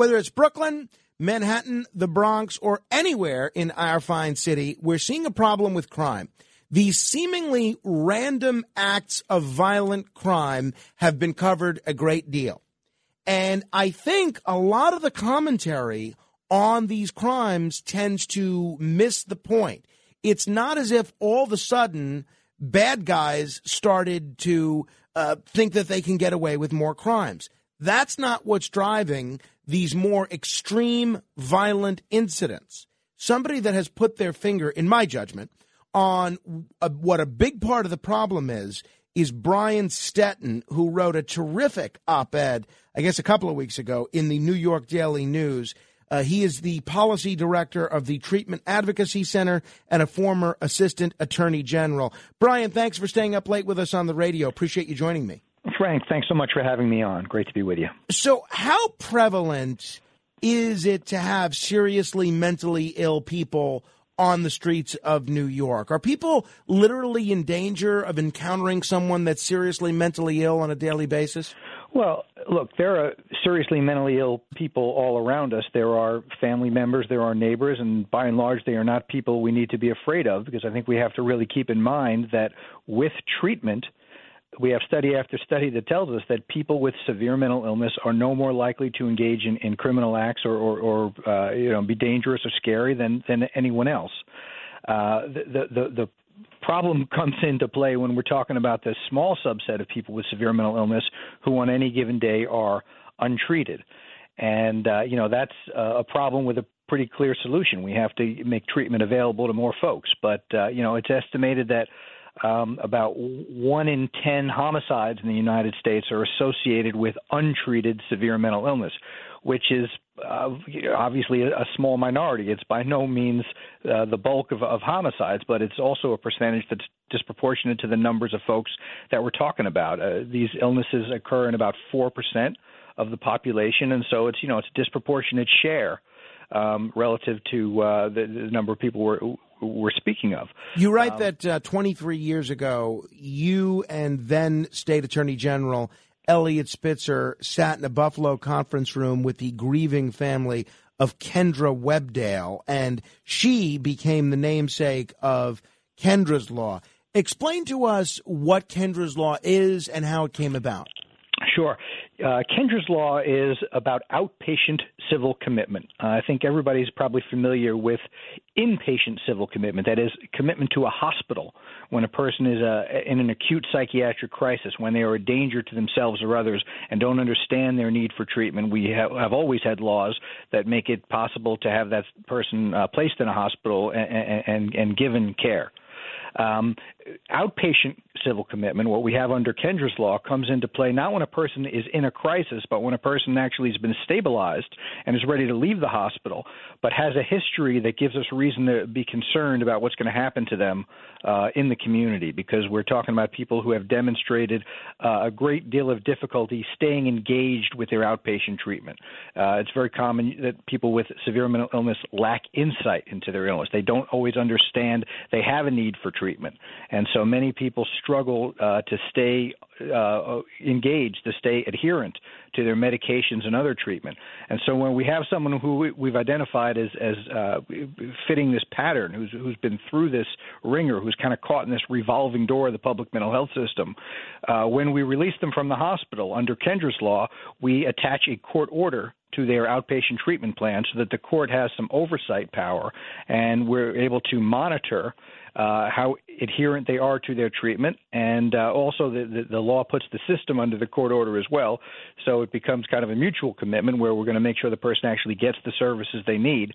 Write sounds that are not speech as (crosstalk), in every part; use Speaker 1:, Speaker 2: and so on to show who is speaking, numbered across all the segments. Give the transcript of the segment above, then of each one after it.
Speaker 1: whether it's Brooklyn, Manhattan, the Bronx, or anywhere in our fine city, we're seeing a problem with crime. These seemingly random acts of violent crime have been covered a great deal. And I think a lot of the commentary on these crimes tends to miss the point. It's not as if all of a sudden bad guys started to uh, think that they can get away with more crimes. That's not what's driving these more extreme violent incidents. Somebody that has put their finger, in my judgment, on a, what a big part of the problem is, is Brian Stettin, who wrote a terrific op ed, I guess a couple of weeks ago, in the New York Daily News. Uh, he is the policy director of the Treatment Advocacy Center and a former assistant attorney general. Brian, thanks for staying up late with us on the radio. Appreciate you joining me.
Speaker 2: Frank, thanks so much for having me on. Great to be with you.
Speaker 1: So, how prevalent is it to have seriously mentally ill people on the streets of New York? Are people literally in danger of encountering someone that's seriously mentally ill on a daily basis?
Speaker 2: Well, look, there are seriously mentally ill people all around us. There are family members, there are neighbors, and by and large, they are not people we need to be afraid of because I think we have to really keep in mind that with treatment, we have study after study that tells us that people with severe mental illness are no more likely to engage in, in criminal acts or, or, or uh, you know be dangerous or scary than than anyone else. Uh, the, the the problem (laughs) comes into play when we're talking about the small subset of people with severe mental illness who on any given day are untreated, and uh, you know that's a problem with a pretty clear solution. We have to make treatment available to more folks, but uh, you know it's estimated that um, about one in 10 homicides in the United States are associated with untreated severe mental illness, which is uh, obviously a, small minority. It's by no means uh, the bulk of, of homicides, but it's also a percentage that's disproportionate to the numbers of folks that we're talking about. Uh, these illnesses occur in about 4% of the population, and so it's, you know, it's a disproportionate share. Um, relative to uh, the, the, number of people we're, we're speaking of.
Speaker 1: You write um, that uh, 23 years ago, you and then State Attorney General Eliot Spitzer sat in a Buffalo conference room with the grieving family of Kendra Webdale, and she became the namesake of Kendra's Law. Explain to us what Kendra's Law is and how it came about.
Speaker 2: Sure. Uh, Kendra's Law is about outpatient civil commitment. Uh, I think everybody's probably familiar with inpatient civil commitment, that is, commitment to a hospital when a person is uh, in an acute psychiatric crisis, when they are a danger to themselves or others and don't understand their need for treatment. We have, have always had laws that make it possible to have that person uh, placed in a hospital and, and, and given care. Um, outpatient civil commitment, what we have under Kendra's law, comes into play not when a person is in a crisis, but when a person actually has been stabilized and is ready to leave the hospital, but has a history that gives us reason to be concerned about what's going to happen to them uh, in the community, because we're talking about people who have demonstrated uh, a great deal of difficulty staying engaged with their outpatient treatment. Uh, it's very common that people with severe mental illness lack insight into their illness. They don't always understand they have a need for treatment. And so many people struggle uh, to stay uh, engaged, to stay adherent to their medications and other treatment. And so when we have someone who we've identified as, as uh, fitting this pattern, who's, who's been through this wringer, who's kind of caught in this revolving door of the public mental health system, uh, when we release them from the hospital under Kendra's law, we attach a court order to their outpatient treatment plan so that the court has some oversight power and we're able to monitor uh, how adherent they are to their treatment, and uh, also the, the, the, law puts the system under the court order as well. So it becomes kind of a mutual commitment where we're going to make sure the person actually gets the services they need.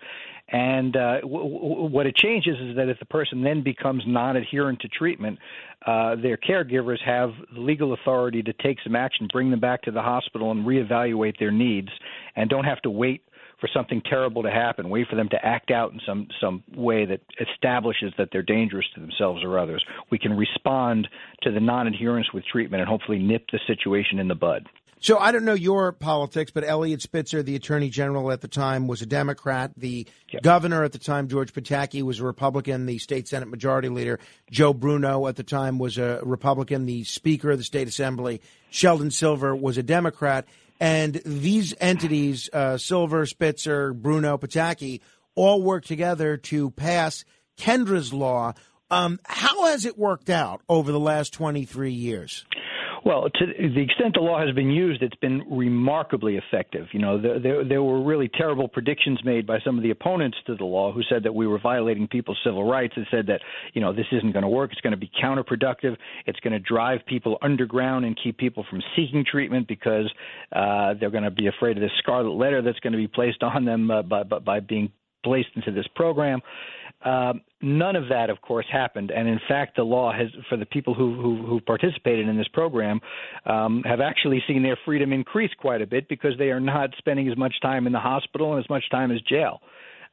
Speaker 2: And uh, w- w- what it changes is that if the person then becomes non-adherent to treatment, uh, their caregivers have legal authority to take some action, bring them back to the hospital, and reevaluate their needs, and don't have to wait for something terrible to happen, wait for them to act out in some some way that establishes that they're dangerous to themselves or others. We can respond to the non-adherence with treatment and hopefully nip the situation in the bud.
Speaker 1: So I don't know your politics, but Eliot Spitzer, the attorney general at the time, was a Democrat. The yep. governor at the time, George Pataki, was a Republican. The state Senate majority leader, Joe Bruno, at the time was a Republican. The speaker of the state assembly, Sheldon Silver, was a Democrat. And these entities, uh, Silver, Spitzer, Bruno, Pataki, all work together to pass Kendra's law. Um, how has it worked out over the last 23 years?
Speaker 2: Well, to the extent the law has been used, it's been remarkably effective. You know, there, there, there, were really terrible predictions made by some of the opponents to the law who said that we were violating people's civil rights and said that, you know, this isn't going to work. It's going to be counterproductive. It's going to drive people underground and keep people from seeking treatment because uh, they're going to be afraid of this scarlet letter that's going to be placed on them uh, by, by, by being placed into this program. Uh, none of that, of course, happened, and in fact, the law has, for the people who who, who participated in this program, um, have actually seen their freedom increase quite a bit because they are not spending as much time in the hospital and as much time as jail.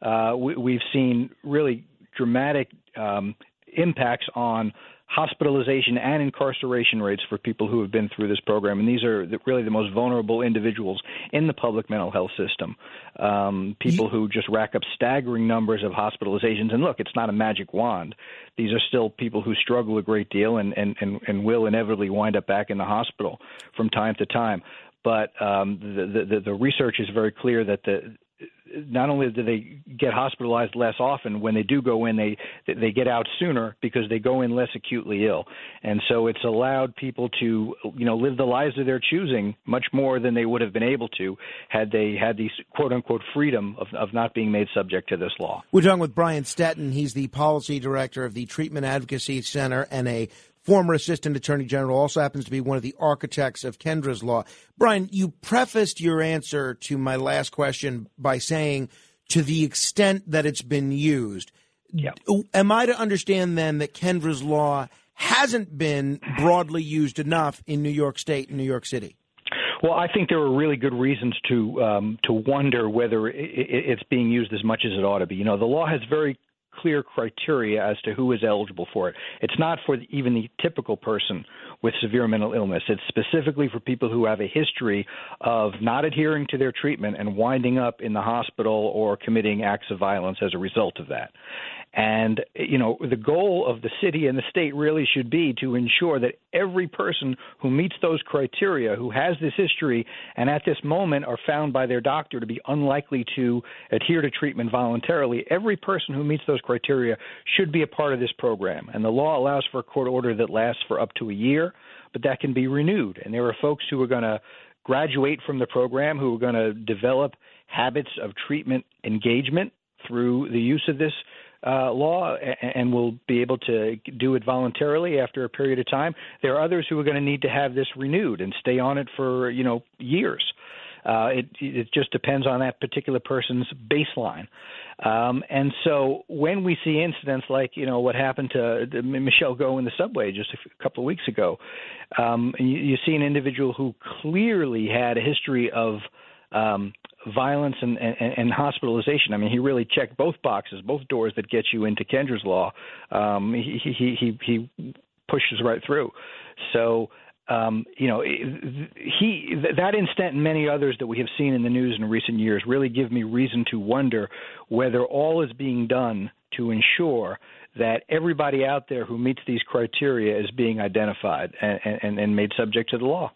Speaker 2: Uh, we, we've seen really dramatic um, impacts on hospitalization and incarceration rates for people who have been through this program. And these are really the most vulnerable individuals in the public mental health system. Um, people who just rack up staggering numbers of hospitalizations. And look, it's not a magic wand. These are still people who struggle a great deal and, and, and, and will inevitably wind up back in the hospital from time to time but um, the, the, the research is very clear that the not only do they get hospitalized less often, when they do go in, they they get out sooner because they go in less acutely ill, and so it's allowed people to you know live the lives of their choosing much more than they would have been able to had they had these quote unquote freedom of, of not being made subject to this law.
Speaker 1: We're talking with Brian Stettin. He's the policy director of the Treatment Advocacy Center and a former assistant attorney general, also happens to be one of the architects of Kendra's law. Brian, you prefaced your answer to my last question by saying, to the extent that it's been used.
Speaker 2: Yeah.
Speaker 1: Am I to understand then that Kendra's law hasn't been broadly used enough in New York State and New York City?
Speaker 2: Well, I think there are really good reasons to um, to wonder whether it's being used as much as it ought to be. You know, the law has very clear criteria as to who is eligible for it. It's not for even the typical person with severe mental illness. It's specifically for people who have a history of not adhering to their treatment and winding up in the hospital or committing acts of violence as a result of that. And, you know, the goal of the city and the state really should be to ensure that every person who meets those criteria, who has this history, and at this moment are found by their doctor to be unlikely to adhere to treatment voluntarily, every person who meets those criteria should be a part of this program. And the law allows for a court order that lasts for up to a year, but that can be renewed. And there are folks who are going to graduate from the program who are going to develop habits of treatment engagement through the use of this uh, law and will be able to do it voluntarily after a period of time. There are others who are going to need to have this renewed and stay on it for you know years. Uh, it it just depends on that particular person's baseline. Um, and so when we see incidents like you know what happened to Michelle Go in the subway just a couple of weeks ago, um, you, you see an individual who clearly had a history of um, violence and, and, and hospitalization. I mean, he really checked both boxes, both doors that get you into Kendra's law. Um, he, he he he pushes right through. So um, you know, he that incident and many others that we have seen in the news in recent years really give me reason to wonder whether all is being done to ensure that everybody out there who meets these criteria is being identified and, and, and made subject to the law.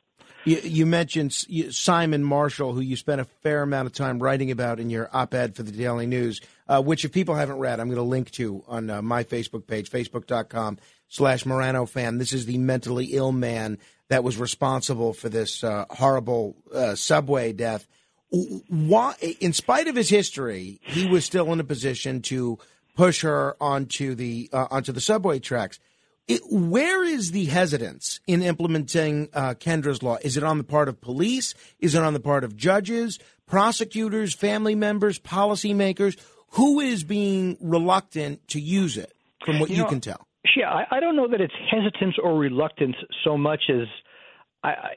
Speaker 1: You, you, mentioned Simon Martial, who you spent a fair amount of time writing about in your op ed for the Daily News, uh, which, if people haven't read, I'm going to link to on uh, my Facebook page, facebook.com slash Morano fan. This is the mentally ill man that was responsible for this uh, horrible uh, subway death. Why, in spite of his history, he was still in a position to push her onto the uh, onto the subway tracks. It, where is the hesitance in implementing uh, Kendra's law? Is it on the part of police? Is it on the part of judges, prosecutors, family members, policymakers? Who is being reluctant to use it, from what you, you know, can tell?
Speaker 2: Yeah, I, I don't know that it's hesitance or reluctance so much as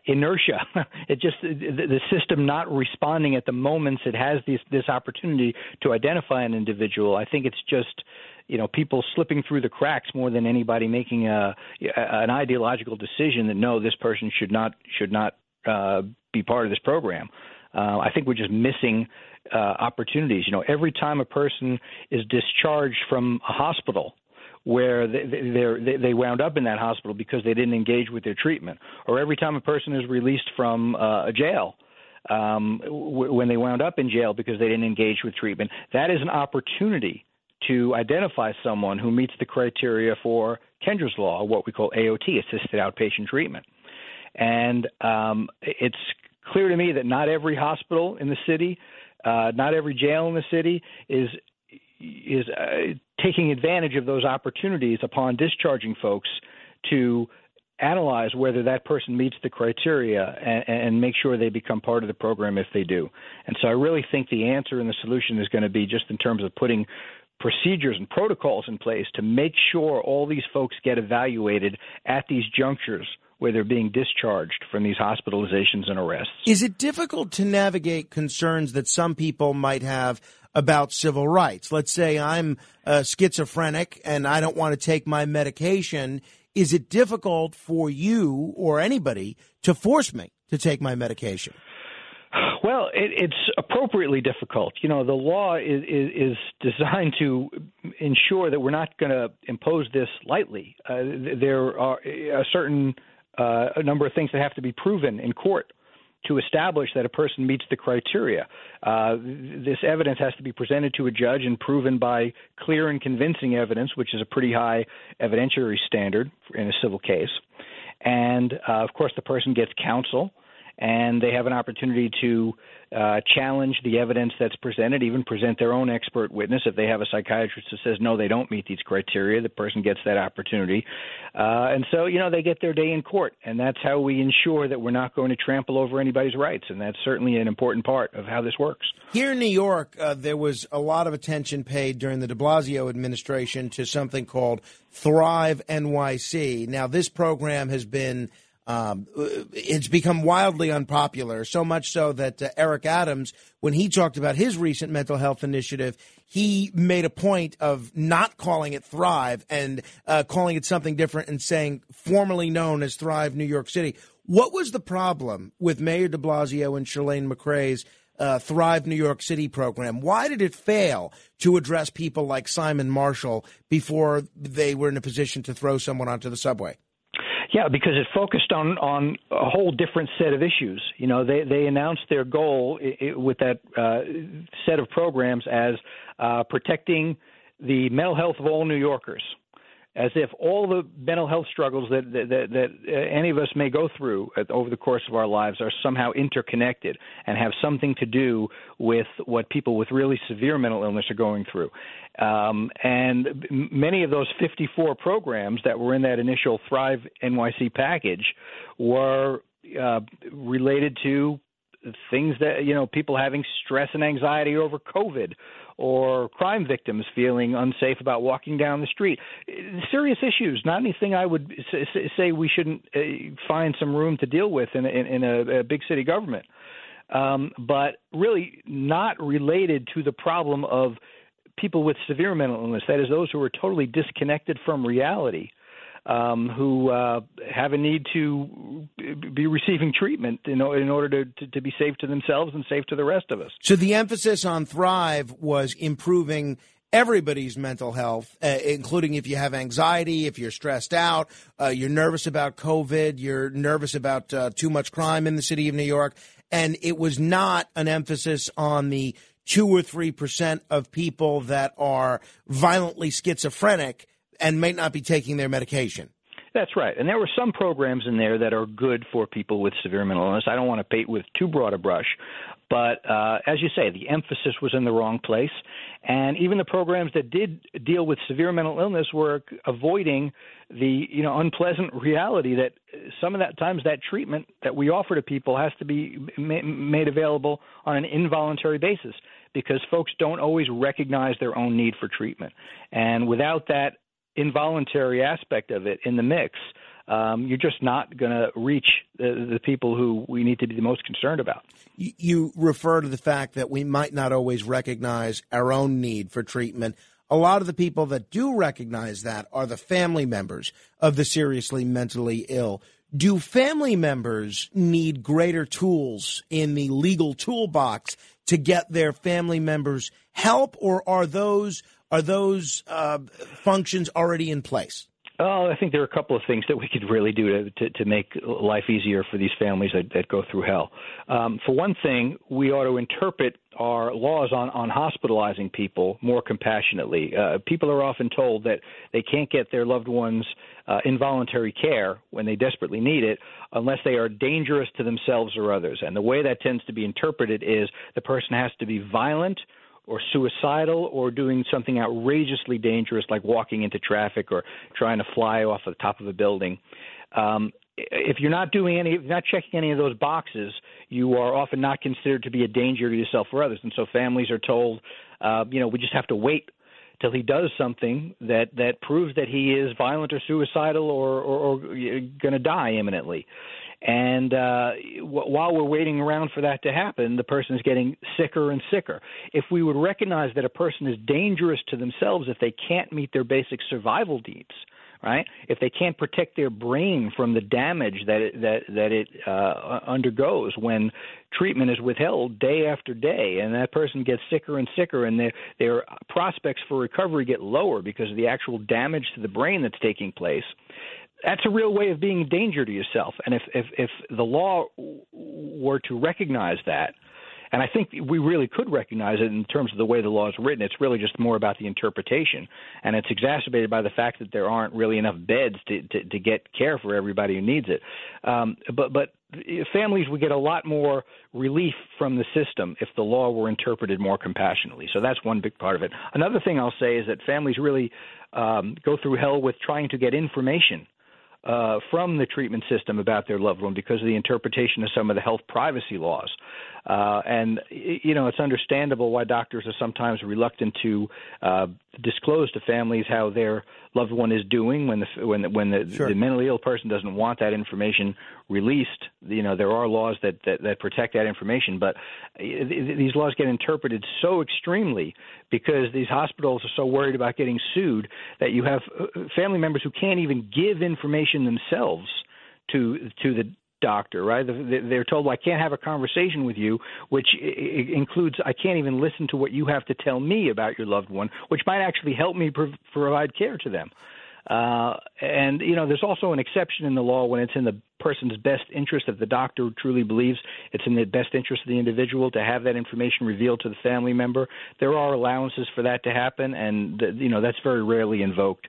Speaker 2: inertia. (laughs) it just the, the, system not responding at the moments it has this this opportunity to identify an individual. I think it's just you know people slipping through the cracks more than anybody making a, an ideological decision that no, this person should not should not uh, be part of this program. Uh, I think we're just missing uh, opportunities. You know, every time a person is discharged from a hospital where they, they, they wound up in that hospital because they didn't engage with their treatment, or every time a person is released from uh, a jail um, w- when they wound up in jail because they didn't engage with treatment. That is an opportunity to identify someone who meets the criteria for Kendra's law, what we call AOT, assisted outpatient treatment. And um, it's clear to me that not every hospital in the city, uh, not every jail in the city is is uh, taking advantage of those opportunities upon discharging folks to analyze whether that person meets the criteria and, and, make sure they become part of the program if they do. And so I really think the answer and the solution is going to be just in terms of putting procedures and protocols in place to make sure all these folks get evaluated at these junctures where they're being discharged from these hospitalizations and arrests.
Speaker 1: Is it difficult to navigate concerns that some people might have about civil rights? Let's say I'm uh, schizophrenic and I don't want to take my medication. Is it difficult for you or anybody to force me to take my medication?
Speaker 2: Well, it, it's appropriately difficult. You know, the law is, is, is designed to ensure that we're not going to impose this lightly. Uh, there are a certain uh, a number of things that have to be proven in court to establish that a person meets the criteria. Uh, this evidence has to be presented to a judge and proven by clear and convincing evidence, which is a pretty high evidentiary standard in a civil case. And uh, of course, the person gets counsel and they have an opportunity to uh, challenge the evidence that's presented, even present their own expert witness. If they have a psychiatrist that says no, they don't meet these criteria, the person gets that opportunity, uh, and so you know they get their day in court, and that's how we ensure that we're not going to trample over anybody's rights, and that's certainly an important part of how this works.
Speaker 1: Here in New York, uh, there was a lot of attention paid during the De Blasio administration to something called Thrive NYC. Now, this program has been um, it's become wildly unpopular, so much so that uh, Eric Adams, when he talked about his recent mental health initiative, he made a point of not calling it Thrive and uh, calling it something different and saying formerly known as Thrive New York City. What was the problem with Mayor de Blasio and Chirlane McCray's uh, Thrive New York City program? Why did it fail to address people like Simon Martial before they were in a position to throw someone onto the subway?
Speaker 2: Yeah, because it focused on on a whole different set of issues. You know, they they announced their goal with that uh, set of programs as uh, protecting the mental health of all New Yorkers as if all the mental health struggles that that, that, that uh, any of us may go through over the course of our lives are somehow interconnected and have something to do with what people with really severe mental illness are going through. Um, and many of those 54 programs that were in that initial Thrive NYC package were uh, related to things that you know people having stress and anxiety over covid or crime victims feeling unsafe about walking down the street. Serious issues, not anything I would say we shouldn't uh, find some room to deal with in, in, in a, a big city government. Um, but really not related to the problem of people with severe mental illness. That is, those who are totally disconnected from reality um, who uh, have a need to be receiving treatment in, in order to, to, to, be safe to themselves and safe to the rest of us.
Speaker 1: So the emphasis on Thrive was improving everybody's mental health, uh, including if you have anxiety, if you're stressed out, uh, you're nervous about COVID, you're nervous about uh, too much crime in the city of New York. And it was not an emphasis on the two or three percent of people that are violently schizophrenic and may not be taking their medication.
Speaker 2: That's right. And there were some programs in there that are good for people with severe mental illness. I don't want to paint with too broad a brush, but uh, as you say, the emphasis was in the wrong place. And even the programs that did deal with severe mental illness were avoiding the you know unpleasant reality that some of that times that treatment that we offer to people has to be ma- made available on an involuntary basis because folks don't always recognize their own need for treatment. And without that involuntary aspect of it in the mix, um, you're just not going to reach the, the, people who we need to be the most concerned about.
Speaker 1: You refer to the fact that we might not always recognize our own need for treatment. A lot of the people that do recognize that are the family members of the seriously mentally ill. Do family members need greater tools in the legal toolbox to get their family members help, or are those are those uh, functions already in place?
Speaker 2: Oh, I think there are a couple of things that we could really do to, to, to make life easier for these families that, that go through hell. Um, for one thing, we ought to interpret our laws on, on hospitalizing people more compassionately. Uh, people are often told that they can't get their loved ones uh, involuntary care when they desperately need it unless they are dangerous to themselves or others. And the way that tends to be interpreted is the person has to be violent or suicidal or doing something outrageously dangerous like walking into traffic or trying to fly off the top of a building. Um, if you're not doing any, not checking any of those boxes, you are often not considered to be a danger to yourself or others. And so families are told, uh, you know, we just have to wait till he does something that that proves that he is violent or suicidal or or, or going to die imminently. And uh, while we're waiting around for that to happen, the person is getting sicker and sicker. If we would recognize that a person is dangerous to themselves if they can't meet their basic survival needs, right? If they can't protect their brain from the damage that it, that that it uh, undergoes when treatment is withheld day after day, and that person gets sicker and sicker, and their their prospects for recovery get lower because of the actual damage to the brain that's taking place that's a real way of being a danger to yourself. And if if if the law were to recognize that, and I think we really could recognize it in terms of the way the law is written. It's really just more about the interpretation, and it's exacerbated by the fact that there aren't really enough beds to to, to get care for everybody who needs it. Um, but but families would get a lot more relief from the system if the law were interpreted more compassionately. So that's one big part of it. Another thing I'll say is that families really um, go through hell with trying to get information uh, from the treatment system about their loved one because of the interpretation of some of the health privacy laws. Uh, and you know, it's understandable why doctors are sometimes reluctant to uh, disclose to families how their loved one is doing when the when the, when the, sure. the mentally ill person doesn't want that information released. You know, there are laws that that, that protect that information, but uh, these laws get interpreted so extremely because these hospitals are so worried about getting sued that you have uh, family members who can't even give information themselves to to the doctor, right? They're told, well, I can't have a conversation with you, which includes I can't even listen to what you have to tell me about your loved one, which might actually help me provide care to them. Uh, and you know, there's also an exception in the law when it's in the person's best interest, if the doctor truly believes it's in the best interest of the individual to have that information revealed to the family member. There are allowances for that to happen, and you know that's very rarely invoked.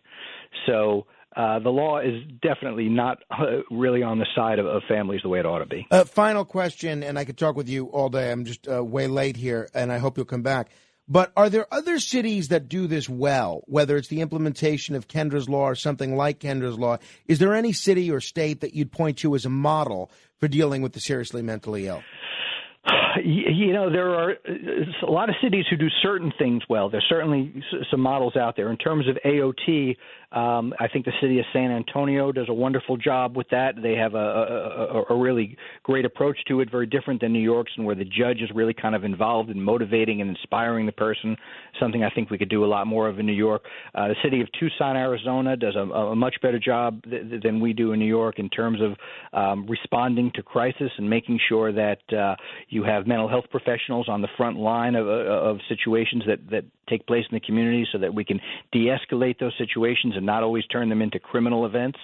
Speaker 2: So uh, the law is definitely not uh, really on the side of, of, families the way it ought to be.
Speaker 1: Uh, final question, and I could talk with you all day. I'm just uh, way late here, and I hope you'll come back. But are there other cities that do this well, whether it's the implementation of Kendra's Law or something like Kendra's Law? Is there any city or state that you'd point to as a model for dealing with the seriously mentally ill?
Speaker 2: You know, there are uh, a lot of cities who do certain things well. There's certainly some models out there. In terms of AOT, um, I think the city of San Antonio does a wonderful job with that. They have a, a, a really great approach to it, very different than New York's, and where the judge is really kind of involved in motivating and inspiring the person. Something I think we could do a lot more of in New York. Uh, the city of Tucson, Arizona, does a, a much better job th- than we do in New York in terms of um, responding to crisis and making sure that uh, you have mental health professionals on the front line of, of situations that that take place in the community, so that we can de-escalate those situations and not always turn them into criminal events.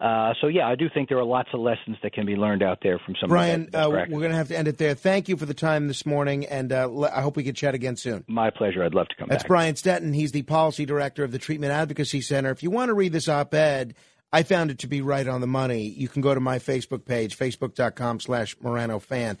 Speaker 2: Uh, so yeah, I do think there are lots of lessons that can be learned out there from some.
Speaker 1: Brian,
Speaker 2: uh,
Speaker 1: we're going to have to end it there. Thank you for the time this morning, and uh, I hope we can chat again soon.
Speaker 2: My pleasure. I'd love to come back.
Speaker 1: That's
Speaker 2: back.
Speaker 1: Brian Stettin. He's the policy director of the Treatment Advocacy Center. If you want to read this op-ed, I found it to be right on the money. You can go to my Facebook page, facebook.com slash Morano fan.